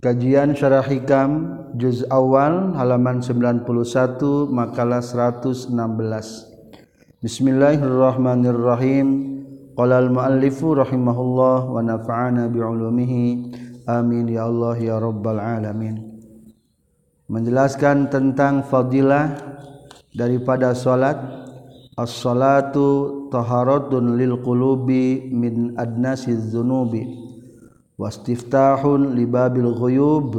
Kajian Syarah Hikam Juz Awal halaman 91 makalah 116. Bismillahirrahmanirrahim. Qala al-muallifu rahimahullah wa nafa'ana bi'ulumihi. Amin ya Allah ya rabbal alamin. Menjelaskan tentang fadilah daripada salat. As-salatu taharatun lil qulubi min adnasiz dzunubi. Wastiftahun libabil ghuyub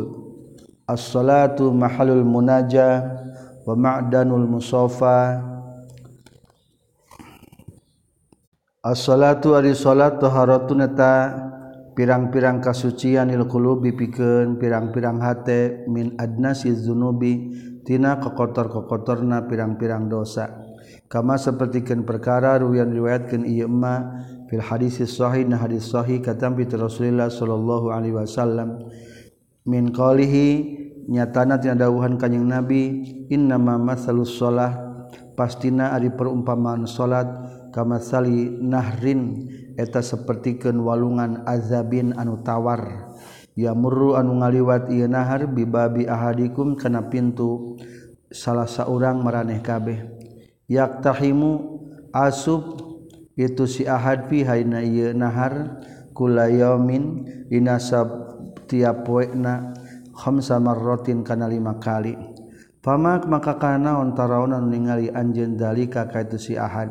as-salatu mahalul munaja wa ma'danul musafa as-salatu ari salat taharatun eta pirang-pirang kasucian il qulubi pikeun pirang-pirang hate min adnasi dzunubi tina kokotor-kokotorna pirang-pirang dosa. Kama sapertikeun perkara ruyan riwayatkeun ieu emma fil hadis sahih na hadis sahih katam bi Rasulillah sallallahu alaihi wasallam min qalihi nyatana tina dawuhan kanjing Nabi innama masalus shalah pastina ari perumpamaan salat kamasali nahrin eta sapertikeun walungan azabin anu tawar. Ya murru anu ngaliwat ieu nahar bibabi ahadikum kana pintu salah seorang meraneh kabeh. Yaktahimu asub itu si ahad fi haina ieu nahar kula yaumin inasab tiap poena khamsa marratin kana lima kali. Pamak maka kana ontarauna ningali anjeun dalika ka itu si ahad.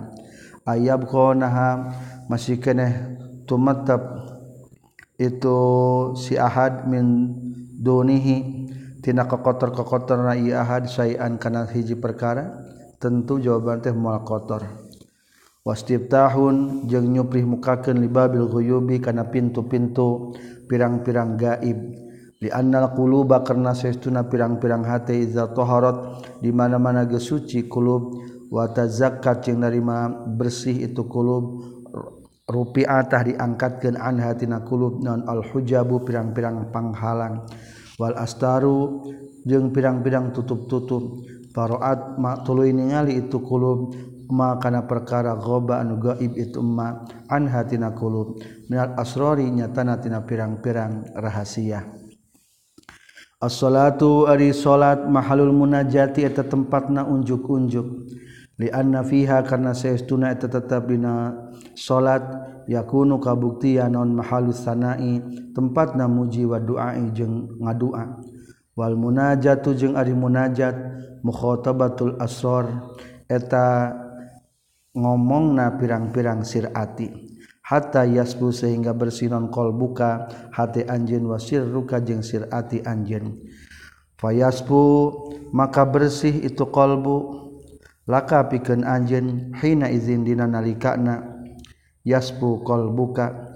Ayab konaha masih keneh tumatab itu si ahad min dunihi. Tina kokotor-kokotor na ieu ahad sayan kana hiji perkara? Tentu jawaban teh moal kotor wastib tahun jeung nyuprih mukaken libabil huyubi kana pintu-pintu pirang-pirang gaib. Li annal quluba karna saestuna pirang-pirang hati iza taharat di mana-mana geus suci qulub. Wa tazakkat jeung narima bersih itu qulub. Rupiatah diangkatkeun an hatina qulub. Non al hujabu pirang-pirang panghalang. Wal astaru jeung pirang-pirang tutup-tutup. Faroat mak tuluy ningali itu kulub qulub kana perkara goba anu gaib itu ma an hatina qulub. Minal asrori nyatana tina pirang-pirang rahasia. As-salatu ari salat mahalul munajati eta tempatna unjuk-unjuk. Li anna fiha karna saestuna eta tetep dina salat yakunu kabuktian non mahalus sanai tempatna muji wa duai jeung ngadua. Wal munajatu jeung ari munajat mukhatabatul asrar eta ngomong na pirang-pirang sirati hatta yasbu sehingga bersinon kol buka hati anjin wasir ruka jeng sirati anjin fayasbu maka bersih itu kolbu. Laka pikeun anjin hina izin dina nalikana yasbu kol buka.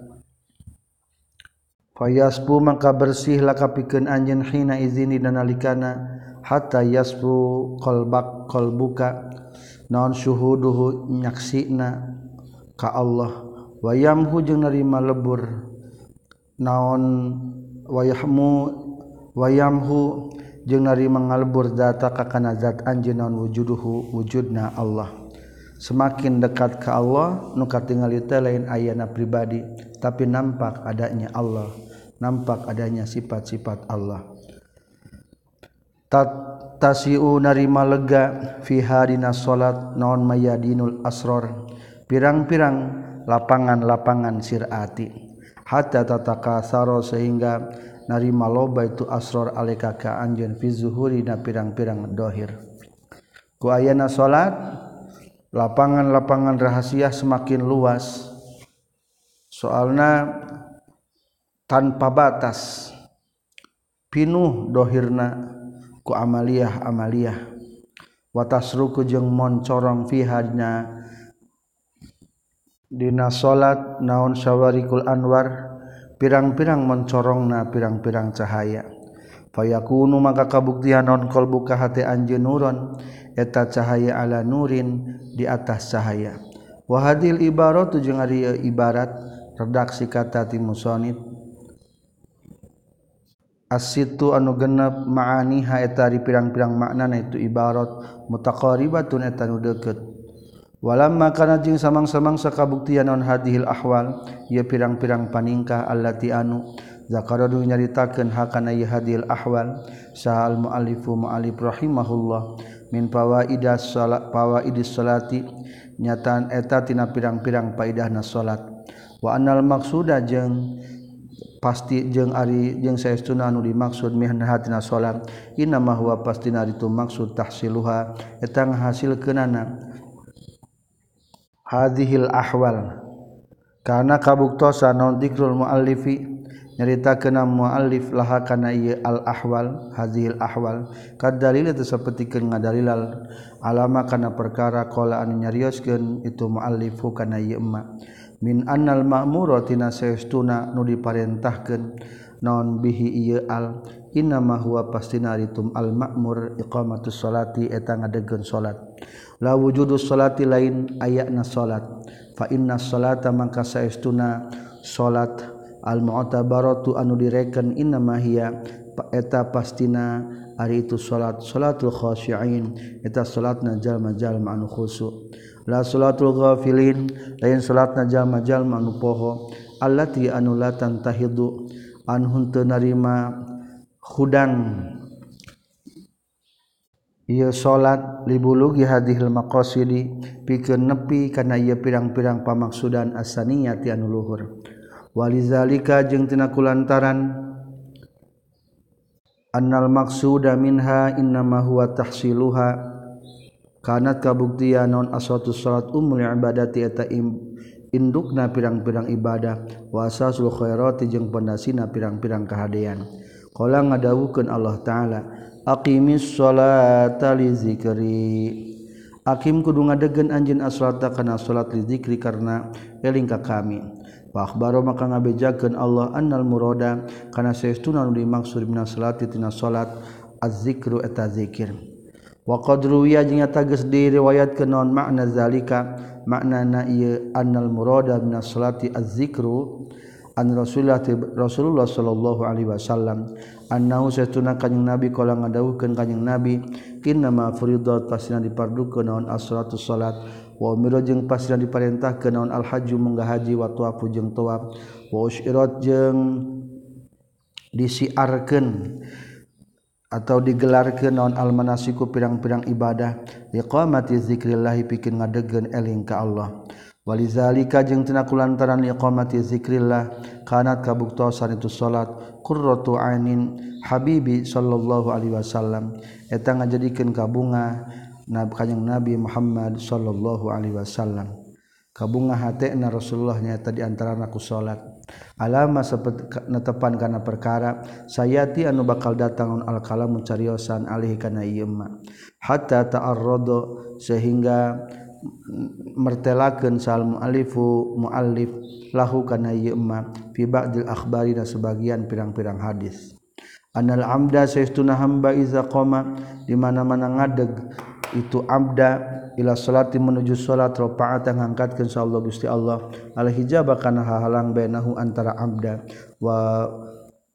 Fayasbu maka bersih laka pikeun anjin hina izin dina nalikana hatta yasbu kolbak naon suhu duhu nyaksina ka Allah. Wayamhu jeung narima lebur. Naon wayahmu wayamhu jeung narima ngalebur data ka kana zat anjeun naon wujuduhu wujudna Allah. Semakin dekat ka Allah nu katingali teh lain ayana pribadi tapi nampak adanya Allah nampak adanya sifat-sifat Allah. Tasiu narima lega fi harina salat naon mayadinul asror. Pirang-pirang lapangan-lapangan sirati. Hatta tatakasaro sehingga narima loba itu asror alika ka anjeun fi zuhuri na pirang-pirang dohir. Ku ayana salat lapangan-lapangan rahasia semakin luas. Soalna tanpa batas pinuh dohirna ku amaliyah amaliyah. Watasruku jeung moncorong fihadna dina salat naon syawarikul anwar pirang-pirang moncorongna pirang-pirang cahaya. Fayakunu maka kabuktian non qalbuka hati anjeun nuron eta cahaya ala nurin di atas cahaya. Wa hadil ibaratu jeung ari ibarat redaksi kata ti musonid. asitu anu genep maaniha etari pirang-pirang maknana itu ibarat mutaqaribatun eta nu deket walam kana jing samang-samang sakabuktian non hadhil ahwal ia pirang-pirang paningkah allati anu zakara nu nyaritakeun hakana ieu hadhil ahwal sahal muallifu muallif rahimahullah min fawaidas salat fawaidis salati nyataan eta tina pirang-pirang faedahna salat. Wa annal maqsuda jeung pasti jeung Ari jeung saestuna anu dimaksud mihanhatina salat inna ma huwa pastina itu maksud tahsiluha eta ngahasilkeunana. Hadhil ahwal. Karena kabuktosa naon dikrul muallifi? Nyarita kena muallif laha kana ieu al ahwal hadhil ahwal. Kad dalil itu sapertikeun ngadalilal alama kana perkara qala anu nyarioskeun itu muallifu kana ieu emak min annal ma'mura tina saestuna nu diparentahkeun naon bihi ieu al? Inna ma huwa pastina ritum al ma'mur iqamatus salati eta ngadegkeun salat. La wujudus salati lain ayana salat. Fa inna salata mangka saestuna salat al mu'tabaratu anu direken inna ma hiya eta pastina ari itu salat salatul khasyi'in eta salatna jalma-jalma anu khusyu' la salatul ghafilin lain salatna jalma jalma manu poho allati anu la tantahidu anhun teu narima hudang ieu salat libulugi hadhil maqasidi pikeun nepi kana ieu pirang-pirang pamaksudan asaniyati anu luhur. Walizalika jeung tina kulantaran annal maqsuda minha innama huwa tahsiluha kanat kabuktian non aswatu salat ummul ibadati eta indukna pirang-pirang ibadah. Wa asasul khairati jeung pondasina pirang-pirang kahadean. Qala ngadawukeun Allah taala aqimis salata li zikri. Akim kudu ngadegen anjeun as-salata kana salat li zikri karena eling ka kami. Wa akhbaro maka ngabejakeun Allah annal muroda kana saestuna nu dimaksud minas salati tina salat az-zikru eta zikir. waqadruya jeung nyata geus diriwayatkeun naon makna zalika? Maknana ieu annal murada minas salati az-zikru an rasulullah rasulullah sallallahu alaihi wasallam. Annahu satuna kanjing nabi kala ngadawuhkeun kanjing nabi inna ma furidat pasina dipardukeun naon as-salatu salat. Wa umira jeung pasina diparentahkeun naon al-hajju munggah haji wa tawafu jeung tawaf wa usyirat jeung disiarkeun atau digelar ke naon almanasiku pirang-pirang ibadah liqamati zikrillah pikeun ngadegkeun eling ka Allah. Walizalika jeung tina kulantaran liqamati zikrillah kanat kabuktosan itu salat qurratu ainin habibi sallallahu alaihi wasallam. Eta ngajadikeun kabunga nabi kanjeng nabi Muhammad sallallahu alaihi wasallam. Kabunga hatena Rasulullah nya tadi antara naku salat. alama seperti netepan karena perkara sayati anu bakal datang alkala mucariosan alih karena yma hatta ta'arrodo sehingga mertelakan sal mualifu mualif lahu karena yma fi ba'dil akhbari dan sebagian pirang-pirang hadis. Anal amda sayyiduna hamba iza qoma di mana-mana ngadeg itu Abda Ila salati menuju salat rafaat yang angkatkan Allah Gusti Allah. Al hijabah kana halang bainahu antara abda wa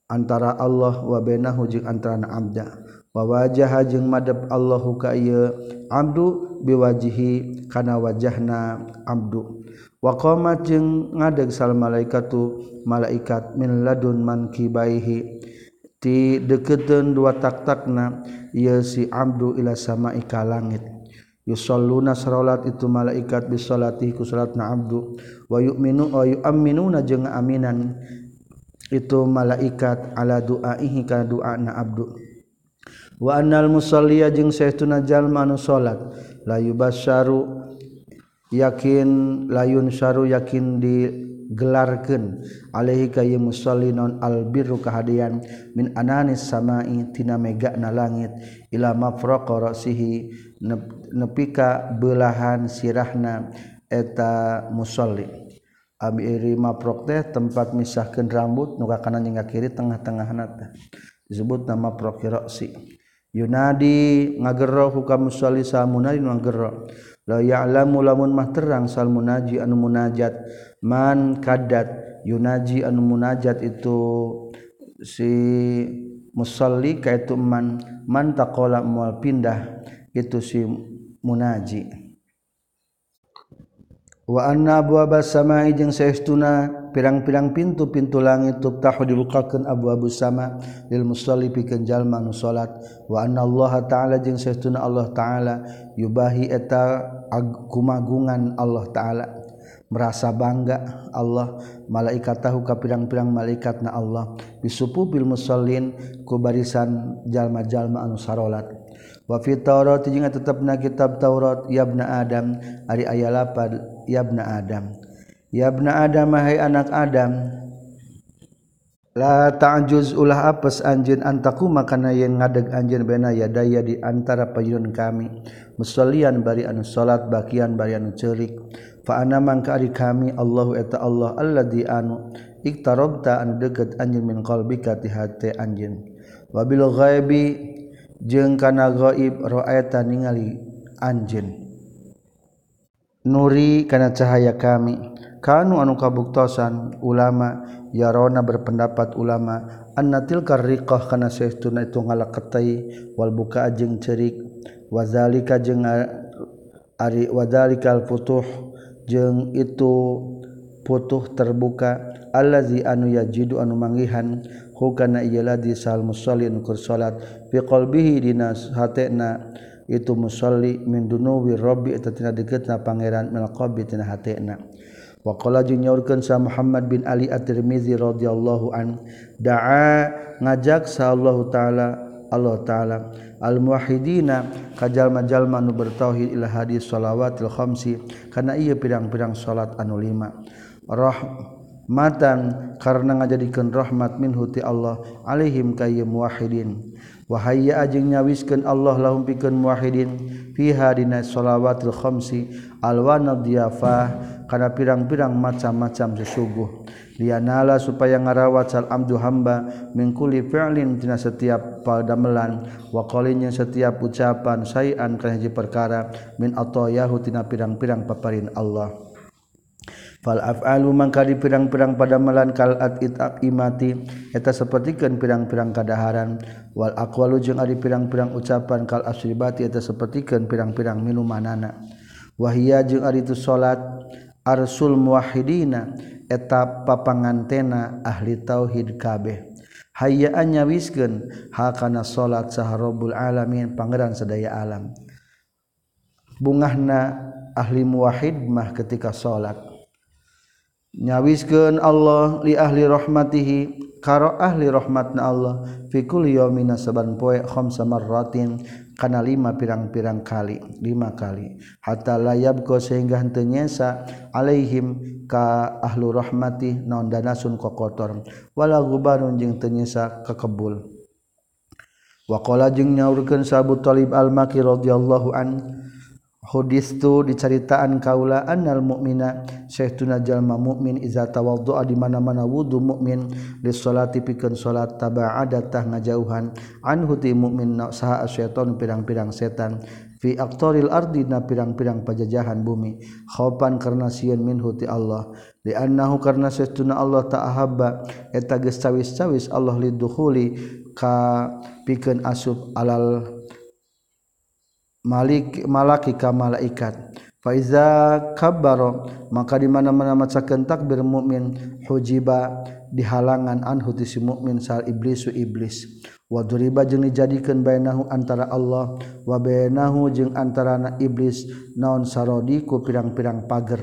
antara Allah wa bainahu jeung antara abda. Wa wajah jeung madab Allahu ka ieu abdu biwajihi kana wajahna abdu. Wa qamat jeung ngadeg sal malaikatu malaikat min ladun man kibaihi ti deketeun dua tak-takna ia si Abdu ila sama ika langit. Yusalluna salat itu malaikat bisolati ku salatna abdu. Wa yu'minu wa yu'minuna jeung aminan. Itu malaikat ala duaihi ka duana abdu. Wa annal musalliya jeung saestuna jalma nu salat. La yubasyaru yakin layun syaru yakin di gelarken Alehi kay musolinon albiru kehadian min ananis samai tina mega na langit. Ila mafroko sihi nepika belahan sirahna eta musoli Abi maprok teh tempat misahkan rambut nuka kanan hingga kiri tengah-tengah nata disebut nama prokirasi Yunadi ngagerro hukam musoli samunari ngagerro. la ya'lamu lamun mah terang sal munaji anu munajat. Man kadat yunaji anu munajat itu si musalli kaitu man. Man taqala mual pindah itu si munaji. Wa anna abwabas samai jeung saestuna pirang-pirang pintu-pintu langit tubtahu dibukakeun abwabu sama lil musalli pikeun jalma nu salat. Wa anna Allah taala jeung saestuna Allah taala yubahi eta kumagungan Allah ta'ala. Merasa bangga Allah malaikat tahu ka pirang-pirang malaikat na Allah. Bisupu bil musallin ku barisan jalma-jalma anu sarolat. Wa fi taurat jeung tetepna kitab Taurat yabna Adam ari aya lapad yabna Adam. Yabna Adam hai anak Adam la ta'juz ulah apes anjeun antaku makana yang ngadeg anjeun bena ya daya di antara payun kami. Musallian bari anu salat bagian bari anu ceulik fa ana mangka ari kami Allahu eta Allah alladzi anu iktarabta anu deukeut anjeun min qalbika ti hate anjeun. Wabil ghaibi jeung kana ghaib ra'aita ningali anjeun. Nuri kana cahaya kami. kanu anu kabuktosan ulama yarona berpendapat ulama anna annatil riqah kana saestuna itu ngalaketai wal buka jeung cerik wazalika jeung ari wadzalikal futuh jeung itu putuh terbuka allazi anu yajidu anu manggihan hukana iyalah di sal musallin kur salat fi qalbihi dina hatena itu musalli min dunuwi rabbi eta tina deukeutna pangeran mil qalbi tina hatena. Wakola jeung nyaurkeun sa Muhammad bin Ali At-Tirmizi radhiyallahu an da'a ngajak sa Allah taala Allah taala al muwahhidina ka jalma-jalma nu bertauhid ila hadis shalawatil khamsi kana ieu pirang-pirang salat anu lima. Rahmatan karena ngajadikeun rahmat min huti Allah alaihim ka ieu muwahhidin. Wahaya ajeng nyawiskeun Allah lahum pikeun muwahhidin fiha dina shalawatil khamsi alwana diyafah kana pirang-pirang macam-macam sesuguh lianala supaya ngarawat sal amdu hamba min kulli fi'lin tina setiap padamelan wa qalinya setiap ucapan sayan kana hiji perkara min atayahu tina pirang-pirang paparin Allah. Fal af'alu mangka di pirang-pirang pada melan kal at imati eta sapertikeun pirang-pirang kadaharan. Wal aqwalu jeung ari pirang-pirang ucapan kal asribati eta sapertikeun pirang-pirang minumanana wahia jeung ari tu salat arsul muwahhidina eta papangantena ahli tauhid kabeh. Hayaan nyawiskeun hakana salat saharobul alamin pangeran sadaya alam. Bungahna ahli muwahhid mah ketika salat. Nyawiskeun Allah li ahli rahmatihi karo ahli rahmatna Allah fikul kulli saban poe khamsa marratin kana lima pirang-pirang kali lima kali. Hatta layab ko sehingga henteu nyesa alaihim ka ahlu rahmati naon danasun kokotor. Wala gubarun jeung teu nyesa kekebul waqala jeung nyaurkeun sabu talib al-Maki radhiyallahu an Hudistu dicaritaan kaula annal mukmina syaituna jalma mukmin iza tawaddu'a di mana-mana wudu mukmin li salati pikeun salat tabaadatah ngajauhan. Anhu ti mu'min saha syaiton pirang-pirang setan fi aqtaril ardi na pirang-pirang pajajahan bumi. Khaufan karena sieun minhu ti Allah. Li annahu karna syaituna Allah ta'ahabba eta geus cawis-cawis Allah lidukhuli ka pikeun asub alal Malik malaki ka malaikat faiza kabbaro maka di mana-mana macakeun takbir mukmin hujiba dihalangan anhu ti si mukmin sal iblisu iblis. Wa duriba jeung dijadikeun bainahu antara Allah wa bainahu jeung antarana iblis naon sarodi ku pirang-pirang pager.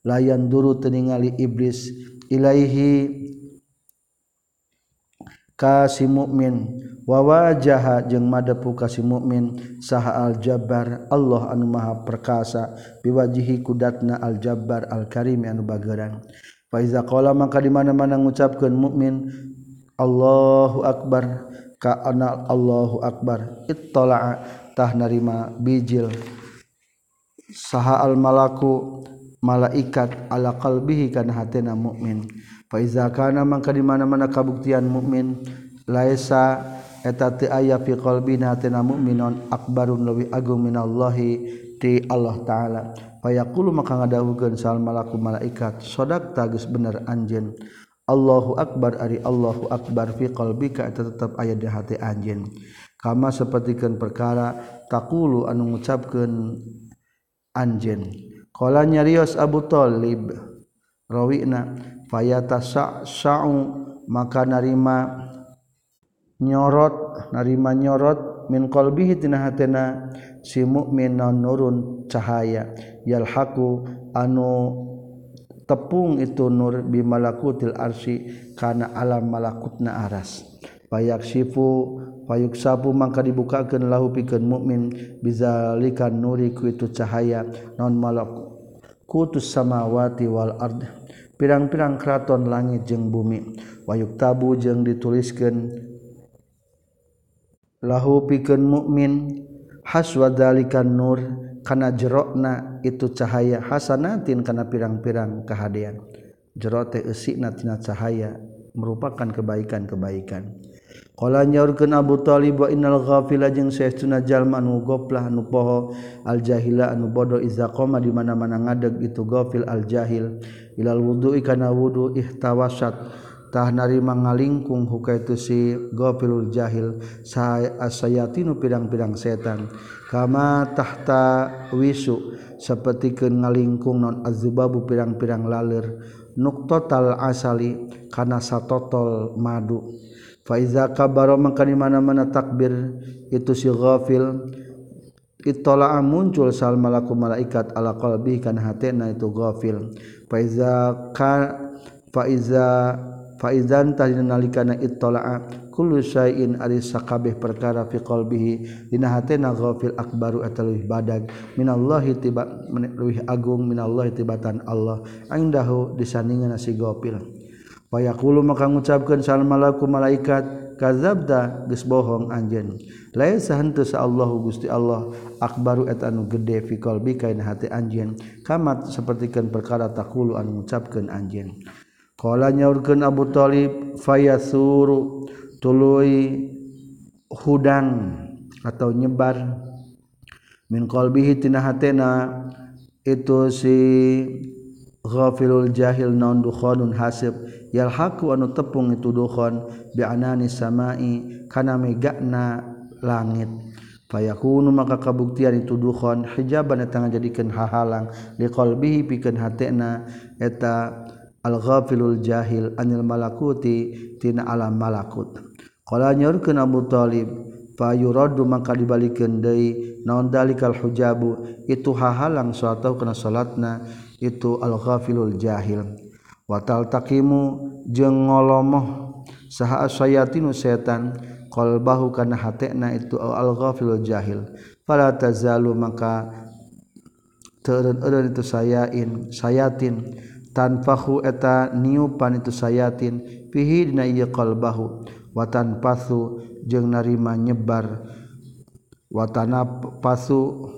Layan duru teningali iblis ilaihi kasih mukmin wawajaha jeung madepu kasih mukmin saha aljabar Allah anu maha perkasa. Biwajihi kudatna aljabar alkarim anu bageran faiza qala maka di mana-mana ngucapkeun mukmin Allahu akbar. Ka ana Allahu akbar. Ittala'a tah narima bijil. Saha al-malaku malaikat ala qalbihi kana hatena mukmin faiza kana mangka di mana-mana kabuktian mukmin. Laisa eta teu aya fi qalbina hatena mukminon akbarun lebih agung minallahi ti Allah taala. Fayaqulu maka ngadawukeun sal malaku malaikat sodak tagus bener anjeun. Allahu akbar ari Allahu akbar fi qalbika eta tetep aya di hati anjeun. Kama sapertikeun perkara taqulu anu ngucapkeun anjeun. Qala nyarios Abu Thalib rawina Rowina payata maka narima nyorot narima nyorot min qolbihi tina hatena si mukmin non nurun cahaya. Yalhaqu anu tepung itu nur bi malakutil arsy kana alam malakutna aras. Payak sifu payuk sapu maka dibukakeun lahu pikeun mukmin bizalikan nuri ku itu cahaya. Non malak kutus samawati wal ard pirang-pirang keraton langit jeung bumi. Wayuk tabu jeung dituliskan lahu pikeun mukmin haswadalikan nur kana jerokna itu cahaya hasanatin kana pirang-pirang kehadian. Jero teh eusina tina cahaya merupakan kebaikan-kebaikan. Qala nyaurkeun Abu Thalib wa innal ghafila jeung saestuna jalma anu goplah anu poho al jahila anu bodoh iza qoma di mana-mana ngadeg itu ghafil al jahil. Ilal wudu'i kana wudu ihtawasat. Tah narima ngalingkung huka itu si ghafilul jahil sayatinu pirang-pirang setan. Kama tahta wisu sapertikeun ngalingkung non azubabu pirang-pirang laler. Nuktotal asali kana satotol madu. Faiza kabaro maka di mana-mana takbir itu si ghafil Itola'a muncul sal malaku malaikat ala qalbi kana hatena itu ghafil. Faiza ka faiza faizan tadina nalikana itola'a kullu syai'in ari sakabeh perkara fi qalbihi dina hatena ghafil akbaru ataluh badag minallahi tiba menuhi agung minallahi tibatan Allah. Indahu disandingan si ghafil. Wa yaqulu maka ngucapkeun sal malaku malaikat kazabda geus bohong anjeun. Lain sahenteus Allahu Gusti Allah akbaru et anu gede fi qalbi kain hati anjeun. Kamat sapertikeun perkara taqulu anu ngucapkeun anjeun. Qala nyaurkeun Abu Thalib fayasuru tuluy hudang atau nyebar min qalbihi tina hatena. Itu si ghafilul jahil non dukhonun hasib. Yalhaqu anu tepung itu dukhon. Bi anani samai. Kana megana langit. Fayakunu maka kabuktian itu dukhon. Hijaban eta ngajadikeun hahalang. Liqalbihi pikeun hatena eta al ghafilul jahil anil malakuti tina alam malakut. Qala nyorkeun Abu Thalib fayuradu maka dibalikeun deui naon dalikal hujabu. Itu hahalang suatu kana salatna itu al-ghafilul jahil. Watal takimu jeung ngolomoh. Saha sayatinu setan qalbahu kana hatena itu al-ghafilul jahil. Fala tazalu maka teureun-eureun itu sayain sayatin. Tanfahu eta niupan itu sayatin. Fihi dina ieu qalbahu. Wa tanfasu jeung narima nyebar. Wa tanapasu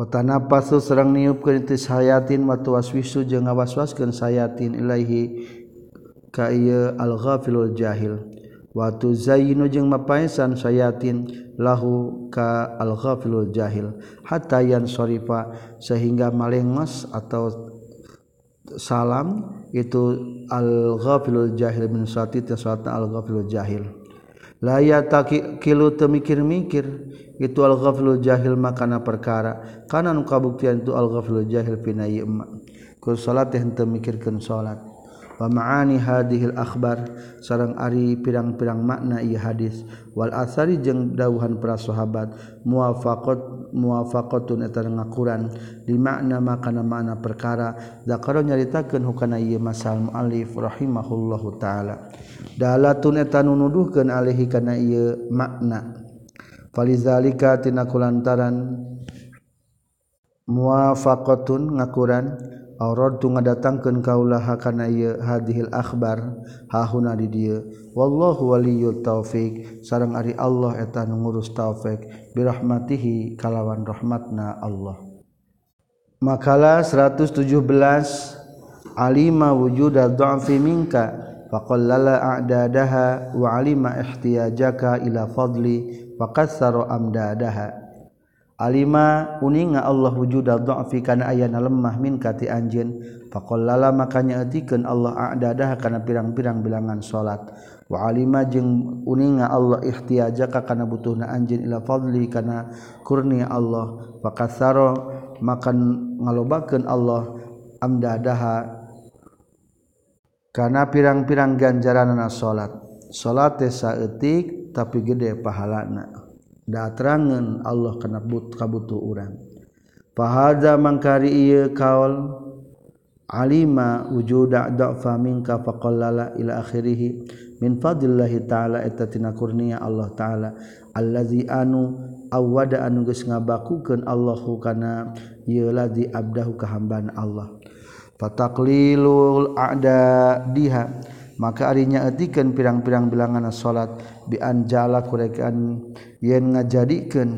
kota napasu serang niupkeun ti sayatin matu waswisu jeung ngawaswaskeun sayatin ilaihi ka ieu al-ghafilul jahil. Watu zainu jeung mapaisan sayatin lahu ka al-ghafilul jahil. Hatta yan sorifa sehingga malengos atau salam itu al-ghafilul jahil min satit ya salatna al-ghafilul jahil. La ya taqilu mikir-mikir itu al-ghaflu jahil makana perkara. Kana nu kabuktian itu al-ghaflu jahil pina ieu ku salat teh henteu mikirkeun salat. Wa ma'ani hadhil akhbar sareng ari pirang-pirang makna ieu hadis. Wal asari jeung dawuhan para sahabat muwafaqat muwafaqatun eta ngakuran di makna makana makna perkara. Zakaro nyaritakeun hukana ieu masal muallif rahimahullahu taala. Dalatun eta nunuduhkeun alaihi kana ieu makna Falizalika tina kulantaran. Muwafaqatun ngakuran. Aurad tu ngadatangkeun kaulaha kana ieu hadhil akhbar. Hahuna di dieu wallahu waliyut taufik sareng ari Allah eta nu ngurus taufik birahmatihi kalawan rahmatna Allah. Makalah 117 alima wujuda dha'fi minka. Faqallala a'dadaha wa alima ihtiyajaka ila fadli faqassara amdadaha. Alima uninga Allah wujuda dha'fi kana ayana lemah min kati anjeun faqallala makanya etikeun Allah a'dadaha kana pirang-pirang bilangan salat wa alima jeung uninga Allah ihtiyajaka kana butuhna anjeun ila fadli kana kurnia Allah. Faqassara makan ngalobakan Allah amdaha karena pirang-pirang ganjaran anak salat salat saattik tapi gede pahalana. Da terangan Allah kenabut kabutuh urang. Pahaza mangkari ieu kaul alima wujuda dha'fa minka faqallala ila akhirih min fadlillahi ta'ala eta tina kurnia Allah ta'ala. Allazi anu awada anu geus ngabakukeun Allahu kana ieu ladzi abdahu ka Allah. Fataklilul a'da diha. Maka arinya etikeun pirang-pirang bilangan salat bi anjala kurekan yen ngajadikeun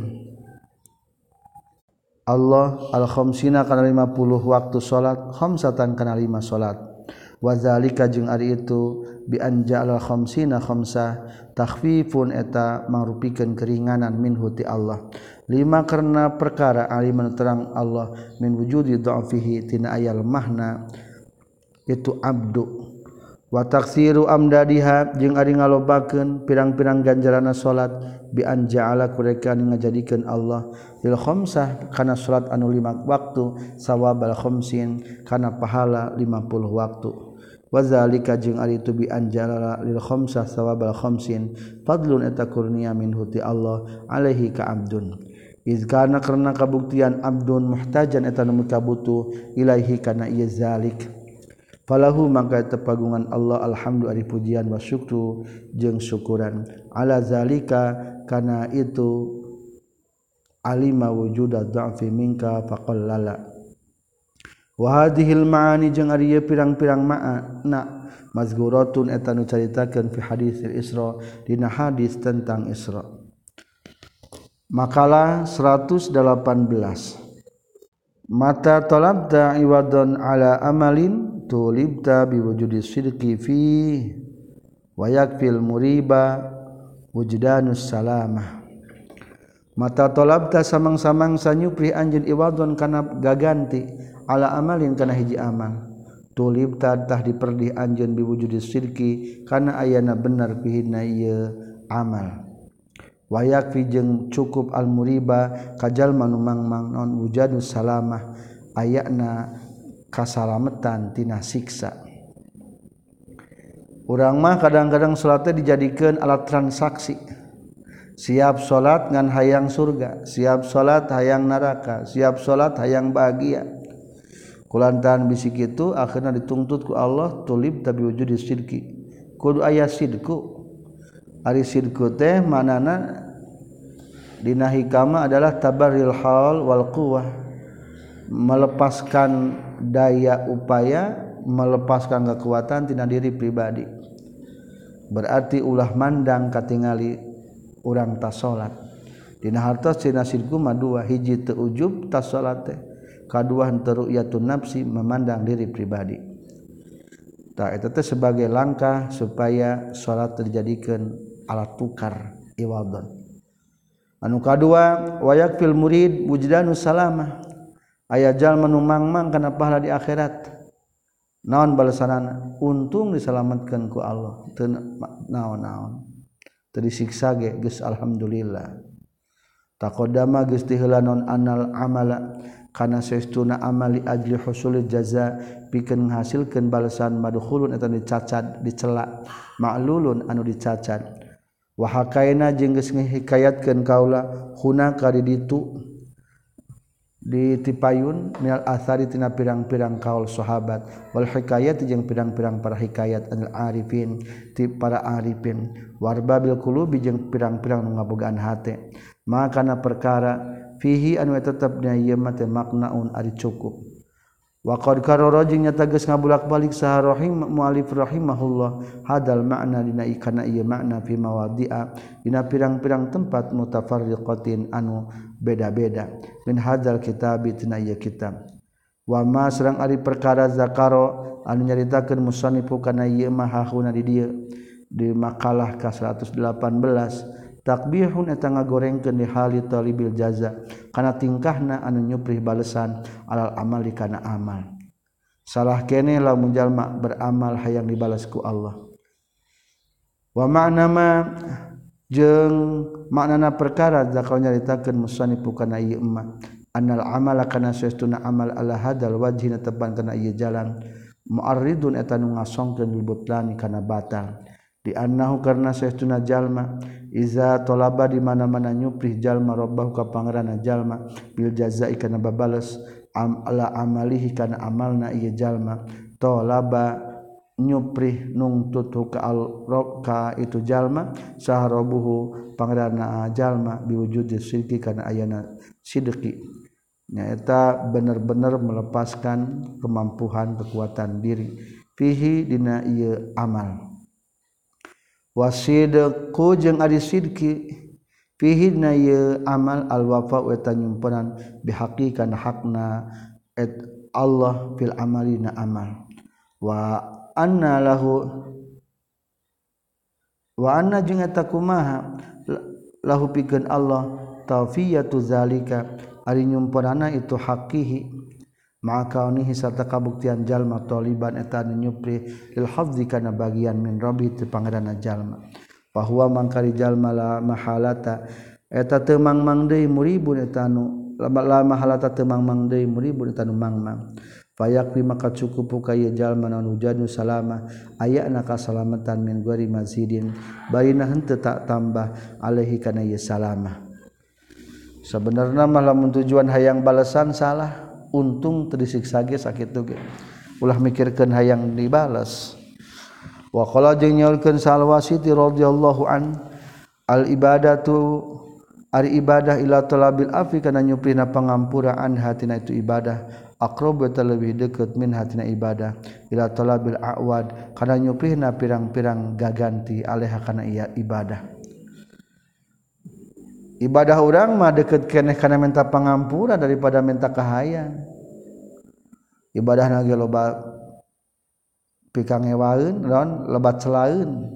Allah al-khamsina kana 50 waktu salat khamsatan kana 5 salat wazalika jeung ari itu bi anjala khamsina khamsah takhfifun eta mangrupikeun keringanan minhu ti Allah. Lima karena perkara aliman terang Allah min wujudi dha'fihi tina ayal mahna itu abdu wataksiru amdadiha jeung ari ngalobakeun pirang-pirang ganjarana salat bi an ja'ala kurekan ngajadikeun Allah lil khamsah kana salat anu lima waktu sawabal khamsin kana pahala 50 waktu. Wazalika jeung ari tu bi an ja'ala lil khamsah sawabal khamsin fadlun eta kurnia min huti Allah alaihi ka abdun. Iz kana karena kabuktian abdun muhtajan eta nu butuh ilaihi kana ieu zalik. Falahu maka tepagungan Allah alhamdulillah pujian wa syukru jeung syukuran. Ala zalika kana itu alima wujuda dha'fi minka faqallala. Wa hadhil ma'ani jeung ari pirang-pirang ma'ana mazguratun eta nu caritakeun fi hadis Isra dina hadis tentang Isra. Makalah 118 mata talabta iwadon ala amalin tulibta biwujudi sidqi fi wa yakfil muriba wujdanus salamah. Mata talabta samang-samang sanyupri anjeun iwadon kana gaganti ala amalin kana hiji amal. Tulibta tah diperdih anjeun biwujudi sidqi kana ayana bener fihi na ieu amal. Wayakfi jeung cukup al muriba kajal manumang mang non wujadus salamah ayana kasalametantina siksa. Urang mah kadang-kadang salatnya dijadikan alat transaksi. Siap salat ngan hayang surga siap salat hayang neraka siap salat hayang bahagia. Kulantaran bisik itu akhirnya dituntut ku Allah tulib tapi wujud di sidki. Kudu ayah sidku. Ari sidku teh manana dina hikama adalah tabaril hal wal quwah melepaskan daya upaya melepaskan kekuatan tina diri pribadi. Berarti ulah mandang katingali orang tas salat. Dina hartos cina sirku dua hiji teujub tas salat teh. Kadua henteu yatun nafsi memandang diri pribadi. Tak itu teh sebagai langkah supaya salat terjadikan alat tukar iwadon. Anu kadua wayak fil murid wujdanu salamah. ayajal menumangmang karena pahala di akhirat. Naon balasanana? Untung diselamatkan ku Allah. Naon-naon. Tadi ge geus alhamdulillah. Taqaddama geus diheula non anal amala. Kana saestuna amali ajli husul jaza. Pikeun ngahasilkeun balasan madkhulun eta dicacat dicela. Ma'lulun anu dicacad wa hakaina jeung geus ngahikayatkeun kaula hunaka di ditu ditipayun minal asari tina pirang-pirang kaul sahabat. Wal hikayat jeung pirang-pirang para hikayat anil arifin ti para arifin. Warba bil qulubi jeung pirang-pirang nu ngabogaan hate. Maka na perkara fihi anu tetepna ieu mah teh maknaun ari cukup. Wa qad karara jeung nyata geus ngabulak-balik saha rahim mualif rahimahullah hadal makna dina ikana ieu makna fi mawadi'a. Dina pirang-pirang tempat mutafarriqatin anu beda-beda. Min hadzal kitab tina ieu kitab. Wa ma sareng ari perkara zakaro anu nyaritakeun musannifu kana ieu mah hahuna di dieu di makalah ka 118 takbihun eta ngagorengkeun di hali talibil jaza kana tingkahna anu nyuprih balesan alal amal kana amal. Salah kene lamun jalma beramal hayang dibalas ku Allah. Wa ma'na ma jeung maknana perkara zakal nyaritakeun musannif kana ieu emma. Annal amala kana saestuna amal ala hadal wajhina teban kana ieu jalan. Mu'arridun eta nu ngasongkeun libutlani kana batal. Di annahu karna saestuna jalma iza talaba di mana-mana nyuprih jalma rabbahu ka pangeranna jalma bil jazai kana babales am ala amalihi kana amalna ieu jalma talaba nyupri nungtut ka itu jalma sahrobuhu pangerana jalma biwujud sidki karena ayana sidki nyaeta benar-benar melepaskan kemampuan kekuatan diri. Fihi dina ieu amal. Wasidku jeung ari sidki fihi dina ieu amal al wafa eta nyumpenan bihaqi kana hakna et Allah fil amalina amal. Wa anna lahu wa anna jeung eta kumaha lahu pikeun Allah tawfiyatu zalika ari nyumpunana itu haqihi maka unihi sarta kabuktian jalma taliban eta nyupri lil hafzi kana bagian min rabbi ti pangeranna jalma. Bahwa mangkari jalma la mahalata eta teu mang-mang deui muribun eta nu la mahalata teu mang-mang deui muribun eta nu mang-mang. payak maka cukup kayjal menjanu salama aya naka salamatan min gori mazidin bainahan tetak tambah Alehi kana salama. Sebenarnya malam tujuan hayang balasan salah untung terisiksage sakit tuge ulah mikirkan hayang dibalas wa qala jeung nyaurkeun salwasiti radhiyallahu an al ibadatu ari ibadah ila talabil afi kana nyuprina pangampura an hatina itu ibadah. Wa lebih deket min hatina ibadah. Ila talabil awad. Kana nyuprina pirang-pirang gaganti alaiha kana iya ibadah. Ibadah orang mah deket keneh karena minta pengampura daripada minta kahayang. Ibadah lagi loba pikang ewaeun non lebat selain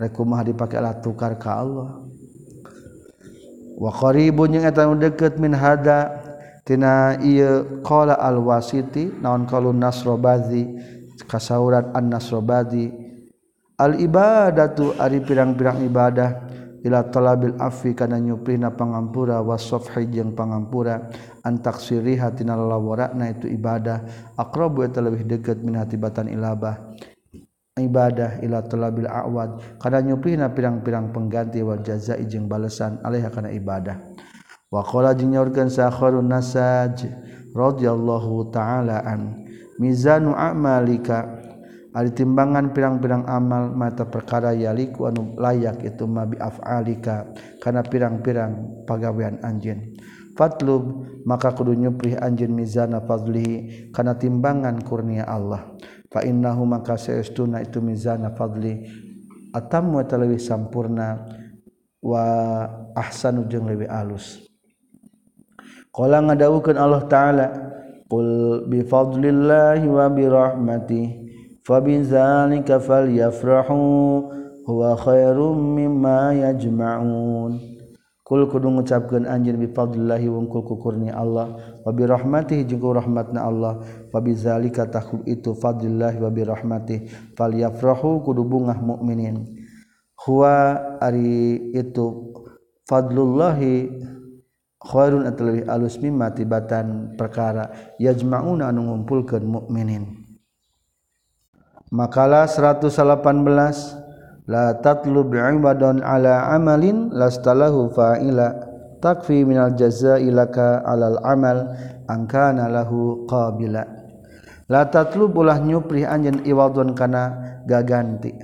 rekumah dipakai alat tukar ke Allah. Wa qaribun yang eta deket min hada tina ieu qala al wasiti naon qalu nasrobadi kasaurat an nasrobadi al ibadatu ari pirang-pirang ibadah talabil afi kana nyuprina pangampura wasofhi jeung pangampura antaksiri hatina lawarakna itu ibadah. Akrabu eta lebih dekat min hatibatan ilabah. Ibadah ila talabil awad kana nyuprina pirang-pirang pengganti wal jazai jeung balesan alaiha kana ibadah wakola jinyaurkan sakharun nasaj radhiyallahu ta'ala an. Mizanu amalika ari timbangan pirang-pirang amal mata perkara yaliku anu layak itu mabi af'alika Karena pirang-pirang pagawean anjeun. Fatlub maka kudu nyuprih anjeun mizana fadlihi Karena timbangan kurnia Allah. Fa innahu maka saestuna itu mizana fadli. Atammu talawi sampurna wa ahsanu jeung leuwih alus. Qala ngadawukeun Allah taala qul bi fadlillahi wa bi rahmatihi fabizalika falyafrahu huwa khairum mimma yajma'un. Kul kudu ngucapkeun anjeun bi fadlillahi wungkul kukurni Allah wa bi rahmatihi jeung rahmatna Allah fabizalika takhub itu fadlillahi wa bi rahmatihi falyafrahu kudu bungah mukminin. Huwa ari itu fadlullahi khairun atau lebih alus mimma tibatan perkara. Yajma'una anu ngumpulkeun mukminin. Makalah 118 la tatlub ibadon ala amalin lastalahu fa'ila. Takfi minal jazaa'i laka alal amal angkana lahu qabila. La tatlub ulah nyuprih anjeun iwadon kana gaganti.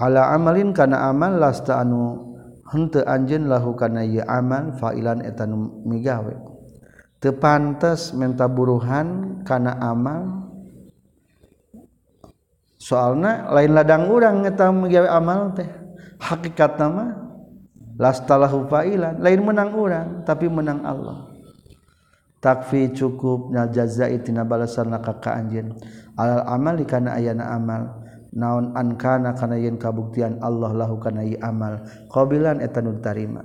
Ala amalin kana amal lasta anu henteu anjeun lahu kana ieu amal fa'ilan eta nu migawe. Teu pantes menta buruhan kana amal soalna lain ladang urang eta migawe amal teh. Hakikatna mah lastalahu fa'ilan. Lain menang urang tapi menang Allah. Takfi cukup na jazai tina balasan laka ka anjeun. Alal amal kana ayana amal. naon ankana kana yen kabuktian Allah lahu kana amal. Qabilan eta nu tarima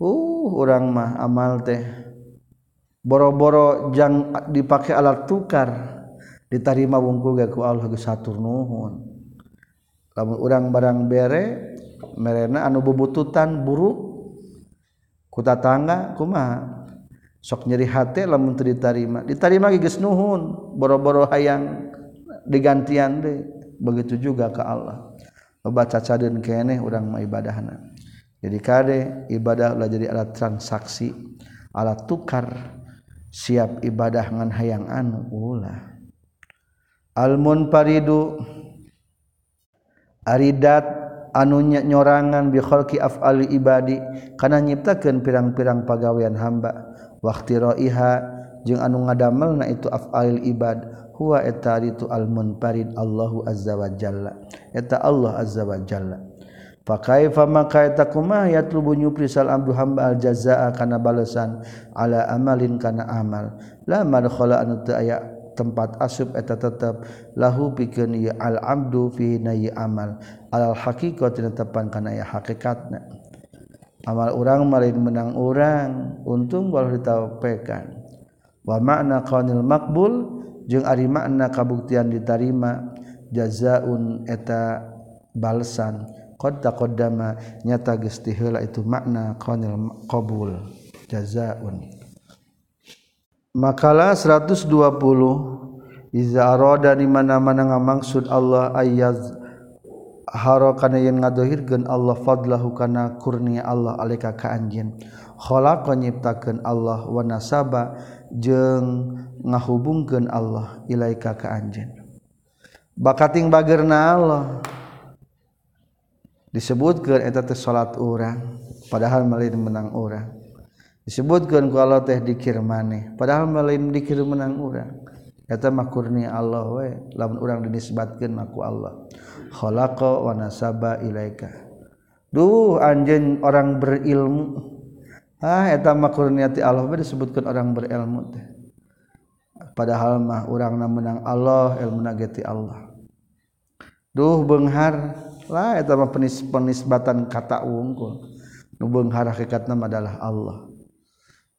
uh urang mah amal teh. Boro-boro jang dipake alat tukar ditarima wungkul ge ku Allah geus satur nuhun. Lamun urang barang bere merena anu bubututan buruk ku tatangga kumaha sok nyeri hati lamun teu ditarima. Ditarima geus nuhun boro-boro hayang digantian deh. begitu juga ke Allah. Loba cacadeun keneh urang mah ibadahna. Jadi kade ibadah ulah jadi alat transaksi alat tukar siap ibadah ngan hayang anu ulah. Al munfaridu aridat anunya nyorangan bi khalqi af'ali ibadi kana nyiptakeun pirang-pirang pagawean hamba. Waqtiraiha jeung anu ngadamelna itu af'alil ibad. huwa eta itu almunparid Allahu azza wa jalla. Eta Allah azza wa jalla. Fa kaifa maka eta kumah yatlubu nyupri sal abdu hamba al jazaa kana balasan ala amalin kana amal. La madkhala an ta aya tempat asub eta tetap lahu pikeun ieu al abdu fi nayi amal. Al haqiqatin tepan kana ya hakikatna. Amal orang malin menang orang untung walau ditawapekan wa makna qaulil maqbul jeung ari makna kabuktian diterima jazaun eta balsan qad taqaddama nyata geus itu makna qaunil qabul jazaun. Makalah 120 iza arada di mana-mana ngamaksud Allah ayaz Harkana yang ngadohirkan Allah fadlahu kana kurnia Allah aika ka anjkho nyiptakan Allah Wanasaba jeng ngahubungkan Allah ilaika ka anjen bakating bagerna Allah. Disebutkan eta teh salat urang padahal melain menang urang. Disebutkan ku Allah teh dikir maneh padahal melain dikir menang urang. Eta makurni Allah we lamun urang dinisbatkeun maku Allah. Khalaqa wa nasaba ilaika. Duh anjeun orang berilmu. ah eta makurniati Allah disebutkan orang berilmu teh. Padahal mah orang na menang Allah ilmu nageti Allah. Duh benghar. Lah eta mah penis penisbatan kata wungkul nu benghar hakikatna adalah Allah.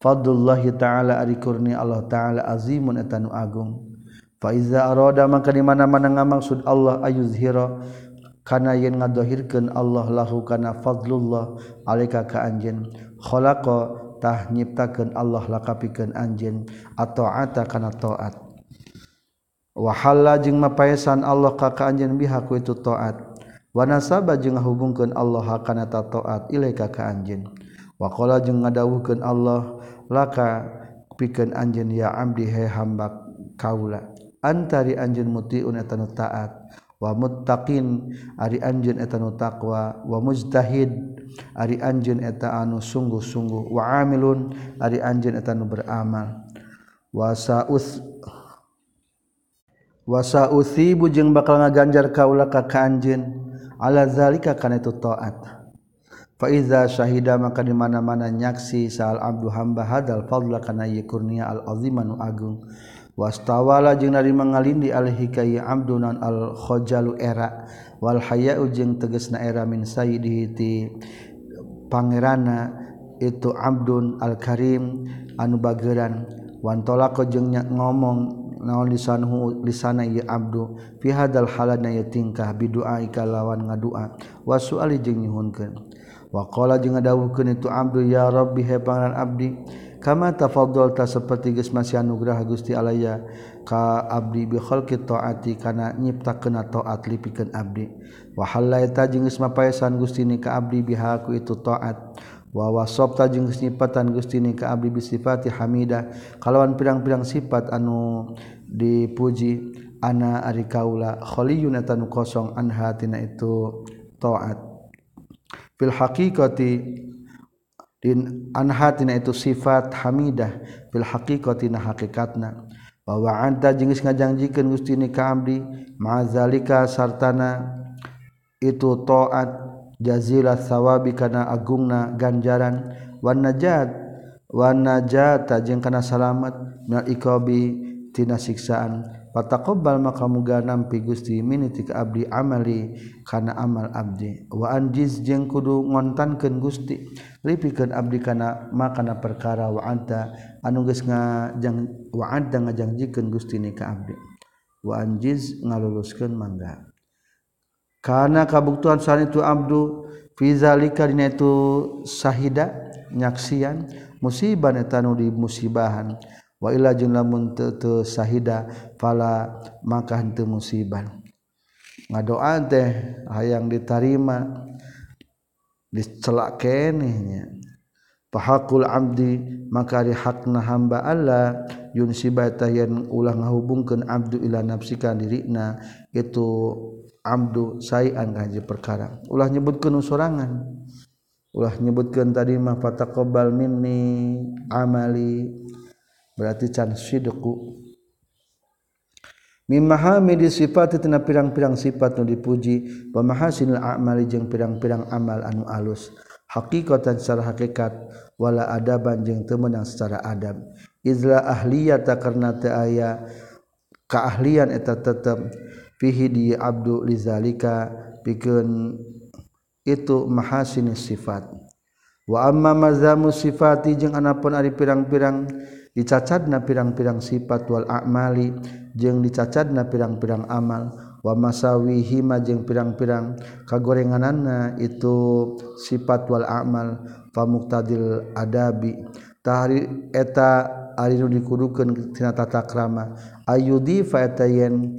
Fadlullahi ta'ala ari kurnia Allah ta'ala azimun eta nu agung. Fa iza arada maka di mana-mana ngamaksud Allah ayuzhira kana yen ngadohirkeun Allah lahu kana fadlullah alika ka anjeun. khalaqa tah nyiptakeun Allah lakapikeun anjeun ataata kana taat wa halla jeung mapaesan Allah ka ka anjeun biha ku itu taat wa nasaba jeung ngahubungkeun Allah kana ta taat ilaika ka anjeun. Wa qala jeung ngadawuhkeun Allah laka pikeun anjeun ya abdi he hamba kaula antari anjeun mutiun eta taat. wa muttaqin ari anjeun eta nu taqwa wa mujtahid ari anjeun eta anu sungguh-sungguh wa amilun ari anjeun eta nu beramal. Wa sa'us wa sa'uthibu jeung bakal ngaganjar kaula ka ka anjeun. Ala zalika kana itu taat. Fa iza syahida maka di mana-mana nyaksi sa'al abdu hamba hadal fadla kana ieu kurnia al azimanu agung. wastawala jeung narima ngalindi al-hikaya abdunan al-khajalu era wal haya'u jeung tegasna era min sayyidihi ti pangerana itu abdun al-karim anu bageran. Wantolako jeung ngomong naon lisanhu lisana ieu abdu. Fi hadal halana ieu tingkah bidua ikalawan ngadua. Wa suali jeung nyuhunkeun. Wa qala jeung ngadawuhkeun itu abdu ya rabbi he pangeran abdi kama tafadhalta seperti geus masih anugerah Gusti alaya ka abdi bi khalqi taati kana nyiptakeun taat lipikeun abdi. Wa halaita jeung geus mapaesan Gusti ni ka abdi biha ku itu taat. Wa wasabta jeung geus nyipatan Gusti ni ka abdi bi sifati hamida kalawan pirang-pirang sifat anu dipuji. Ana ari kaula khaliyun atanu kosong anha tina itu taat. Fil haqiqati anhatina itu sifat Hamidah fil haqiqatina hakikatna. Bahwa anta jengis ngajangjikan Gusti ni ka abdi ma'azalika sartana. Itu taat jazilah sawabi kana agungna ganjaran. Wan najat wan najata jeung kana salamet minal iqabi tina siksaan. pataqabbal maka muga nampi Gusti min ti abdi amali kana amal abdi. Wa anjiz jeung kudu ngontankeun Gusti lipikeun abdi kana makana perkara. Wa anta anu geus ngajang wa anta ngajangjikeun Gusti ni ka abdi. Wa anjiz ngaluluskeun mangga. Kana kabuktuan sani tu abdu fi zalika dina itu sahida nyaksian musibah eta nu di musibahan. Waila jeung lamun teu sahida fala maka henteu musibah. Ngadoa teh hayang diterima dicelak kenehnya pahakul abdi maka di hakna hamba Allah yun sibata yang ulah ngahubungkeun abdu ila nafsika dirina itu abdu sayan ngaji perkara. Ulah nyebutkeun sorangan ulah nyebutkeun tadi mah fataqabbal minni amali berarti can sidqu. Di sifat tina pirang-pirang sifat nu dipuji wa mahasinil a'mali jeung pirang-pirang amal anu alus. Hakikatan secara hakikat wala adaban jeung teu meunang secara adab. Izla ahliyata karna teu aya keahlian eta tetep fihi di abdu lizalika pikeun itu mahasin sifat. Wa amma mazamu sifati jeung anapun ari pirang-pirang dicacadna pirang-pirang sifat wal amali jeung dicacadna pirang-pirang amal. Wa masawihima jeung pirang-pirang kagorengananna itu sifat wal amal. Pamuktadil adabi. Tahari eta ari nu dikudukeun tina tata krama. Ayudi fa eta yen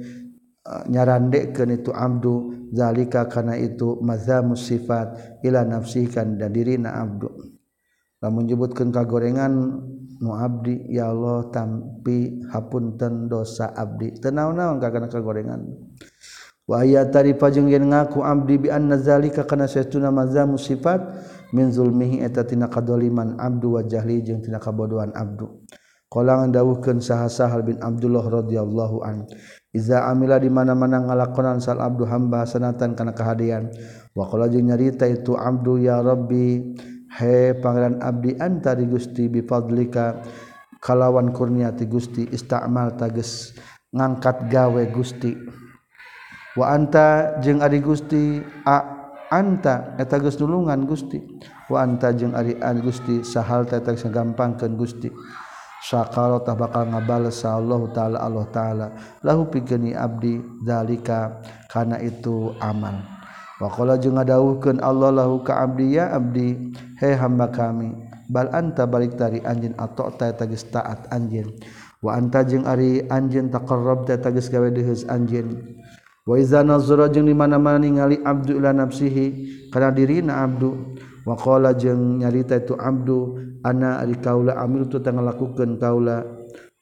eh, nyarandekeun itu abdu. Zalika kana itu mazamus sifat ila nafsikan dan dirina abdu. Lamun nyebutkeun kagorengan nu abdi ya Allah tapi hapunten dosa abdi. Teu naon-naon kana kagorengan? Wa ya tari pajung ngaku abdi bi anna zalika kana saytuna mazamu sifat min zulmihi eta tina kadoliman abdu wa jahli jeung tina kabodohan abdu. Kolangan dawuhkeun saha sahal bin abdullah radhiyallahu an iza amila di mana-mana ngalakonan sal abdu hamba sanatan kana kahadian. Wa qala jeung nyarita itu abdu ya rabbi he pangeran abdi antari Gusti bifadlika kalawan kurniati Gusti istamal tages ngangkat gawe Gusti. Wa anta jeung ari Gusti a anta eta geus nulungan Gusti. Wa anta jeung ari an Gusti sahal ta eta gampangkeun Gusti. Sakaro tah bakal ngabales Allah taala Allah taala. Lahu pikeuni abdi zalika kana itu aman. Wakola jeung ngadawuhkeun Allah lahu ka abdi ya abdi he hamba kami. Bal anta balik tari anjeun atau ta tagis taat anjeun. Wa anta jeung ari anjeun taqarrab ta tagis gawe deheus anjeun. Wa iza nazara jeung di mana-mana ningali abdu ila nafsihi kana dirina abdu. Wa qala jeung nyarita itu abdu ana ari kaula amil tu tanggal lakukeun kaula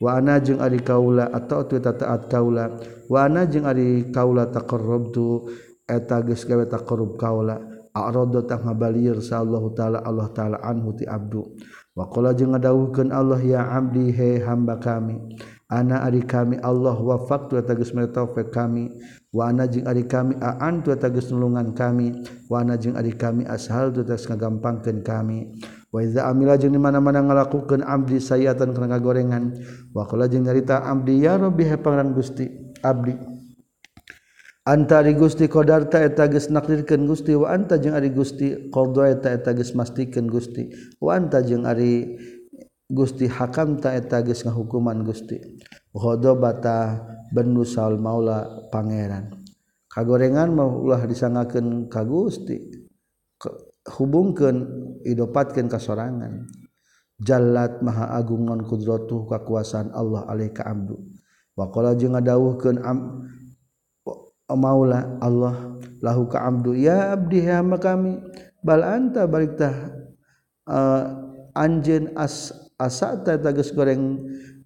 wa ana jeung ari kaula atau tu taat kaula wa ana jeung ari kaula taqarrabtu eta geus gawe taqarrub kaula arada tah ngabalir sa Allah taala Allah taala anhu ti abdu. Wa qala jeung ngadawuhkeun Allah ya abdi he hamba kami ana ari kami Allah wafaq tu eta geus taufik kami. Wa ana jeung ari kami aan tu eta geus nulungan kami. Wa ana jeung ari kami ashal tu geus ngagampangkeun kami. Wa iza amila jeung di mana-mana ngalakukeun abdi sayatan kana gorengan wa qala jeung nyarita abdi ya rabbi he pangeran Gusti abdi. Antari Gusti Qodarta eta geus nakdirkeun Gusti wa jeung ari Gusti qdo eta eta geus mastikeun Gusti wa jeung ari Gusti hakam ta eta nga hukuman Gusti. Bata benu saul maula pangeran. Kagorengan maulah disangaken ka Gusti hubungkeun idopatkeun kasorangan jalat maha agung non kudratuh kakuasaan Allah alaika abdu. Waqala jeung ngadawuhkeun maula Allah lahu ka abdu ya abdi hamba kami bal anta balik tah uh, eh, anjen as asa ta tegas goreng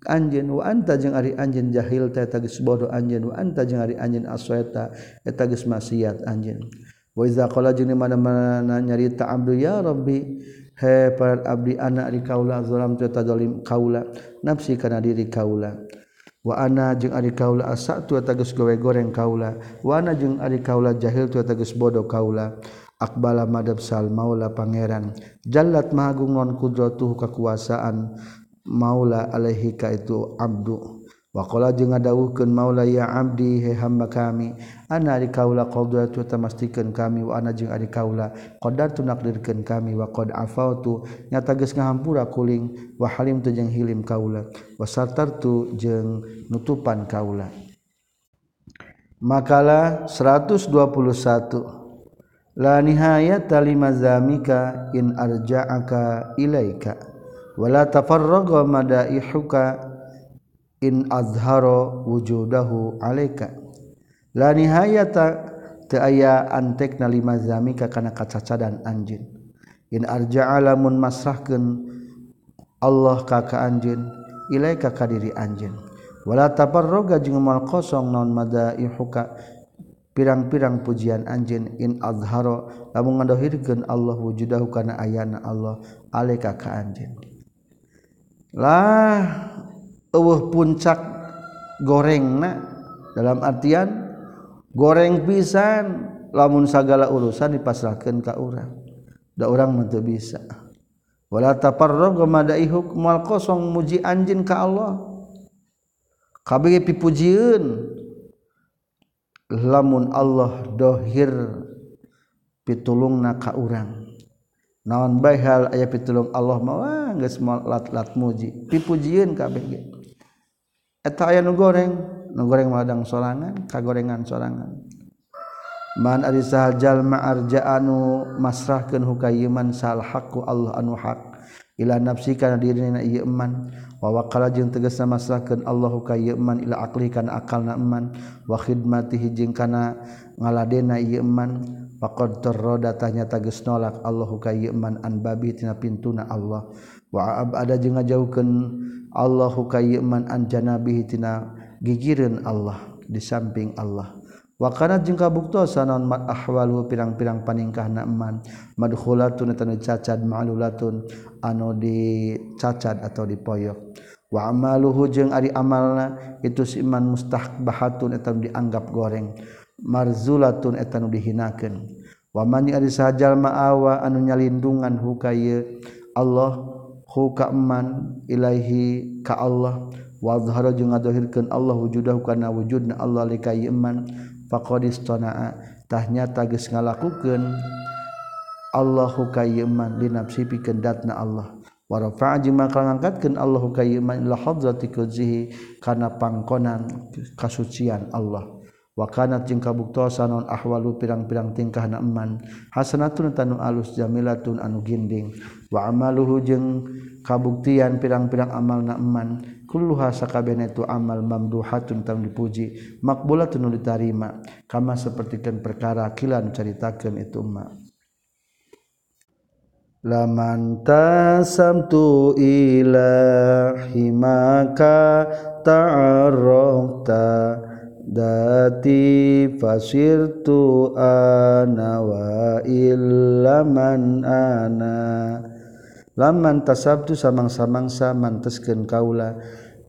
anjen wa anta jeung ari anjen jahil ta tegas bodoh anjen wa anta jeung ari anjen asweta eta geus maksiat anjen wa iza qala jeung mana-mana nyarita abdu ya rabbi he para abdi anak di kaula zalam ta zalim kaula nafsi kana diri kaula. Waana jeung ari kaula asa tua tagus gawe goreng kaula. Wana jeung ari kaula jahil tua tagus bodoh kaula. Akbala madabsal maula pangeran. Jalat magung non kudrotuh kekuasaan Maula alaihi ka itu abdu. Wakola jeung ngadawuhkeun maula ya abdi he hamba kami. Ana ari kaula qadartu tamastikan kami wa ana jeung ari kaula qadartu nakdirkeun kami. Wa qad afautu nyata geus ngahampura kuling. Wa halim tu jeung hilim kaula. Wa satartu jeung nutupan kaula. Makalah 121 la nihayat talimazamika in arja'aka ilaika wala tafarraga madaihuka in azharo wujudahu alaika. La nihayata teu aya antekna nalima zamika kana kacacadan anjeun in arja'a lamun masrahkeun Allah ka ka anjeun ilaika ka diri anjeun wala tabarroga jeung mal kosong non madaihuka pirang-pirang pujian anjin. In azharo lamun ngadohirkeun Allah wujudahu kana ayana Allah alaika ka anjin. Lah eueuh puncak gorengna dalam artian goreng pisan lamun segala urusan dipasrahkan ke orang da orang mah bisa. Wala taparrab gamadai hukmal kosong muji anjin ka Allah. Kabeh pipujieun lamun Allah dohir pitulungna ka urang. Naon bae hal aya pitulung Allah mah? Geus lat-lat muji. Pipujieun kabeh eta aya nu goreng nu goreng madang sorangan kagorengan sorangan. Man ari sahal jalma arja anu masrahkeun hukayiman sal haqqu Allah anu hak. Ila nafsi kana dirina ieu iman wa waqala jeung tegasna masrahkeun Allah hukayeun iman ila aqli kana akalna iman wa khidmatihi jeung kana ngaladena ieu iman faqad tarada tanya tagus nolak Allah hukayeun iman an babi tina pintuna Allah. Wa abada jeung ngajauhkeun Allahu kayman anjanabihitina gigirin Allah di samping Allah. Wakana jeung kabuktosan naon mat ahwalu pirang-pirang paningkah naman madkhulatun eta cacad ma'lulatun anu dicacad atau dipoyok. Wa amaluhu jeung ari amalna itu si iman mustahbahatun eta dianggap goreng marzulatun eta nu dihinakeun. Wa man ari sajal ma'awa anu nyalindungan hukaya Allah kaman Ilaihi ka Allah. Wadhara jeung ngadohirkeun Allah wujudahu kana wujudna Allah li kayman faqadistana'a tahnyata geus ngalakukeun Allahu kayman li nafsi pikeun datna Allah. Wa rafa'a jeung maka ngangkatkeun Allahu kayman ila hadrati kudzihi kana pangkonan kasucian Allah. wakanat jeung kabuktosan non ahwalu pirang-pirang tingkah naman. Hasanatun tanu alus jamilatun anu ginding. Wa amaluhu jeung kabuktian pirang-pirang amal naman. Eman kulluha itu amal mamduhatun tanu dipuji maqbulatun nu ditarima. Kama sepertikan perkara kilan ceritakan itu ma laman tasamtu ilahi maka ta'arrafta dati fasirtu anawaman laman tasabtu samang-samangsa mantesken kaula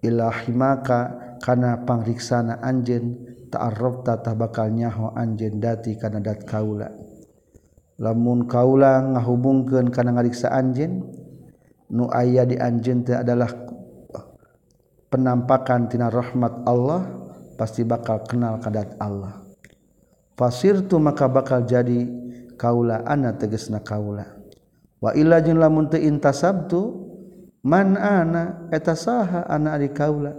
Ilahi makakana pangriksana anjen ta'arroftatah bakal nyaho anjen dati kana dat kaula. Lamun kaula ngahubungkeun kana ngariksa anjen nu aya di anjen teh adalah penampakan tina rahmat Allah pasti bakal kenal kadat Allah. Fasirtu maka bakal jadi kaula ana tegesna kaula. Wa illa jeung lamun teu intasabtu mana eta saha anak di kaula.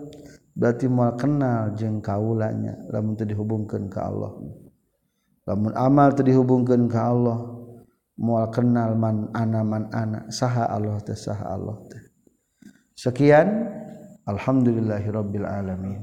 Berarti mau kenal jeng kaulanya lamun teu dihubungkeun ka Allah. Lamun amal teu dihubungkeun ka Allah mau kenal man ana man ana saha Allah teh saha Allah teh. Sekian alhamdulillahirabbil alamin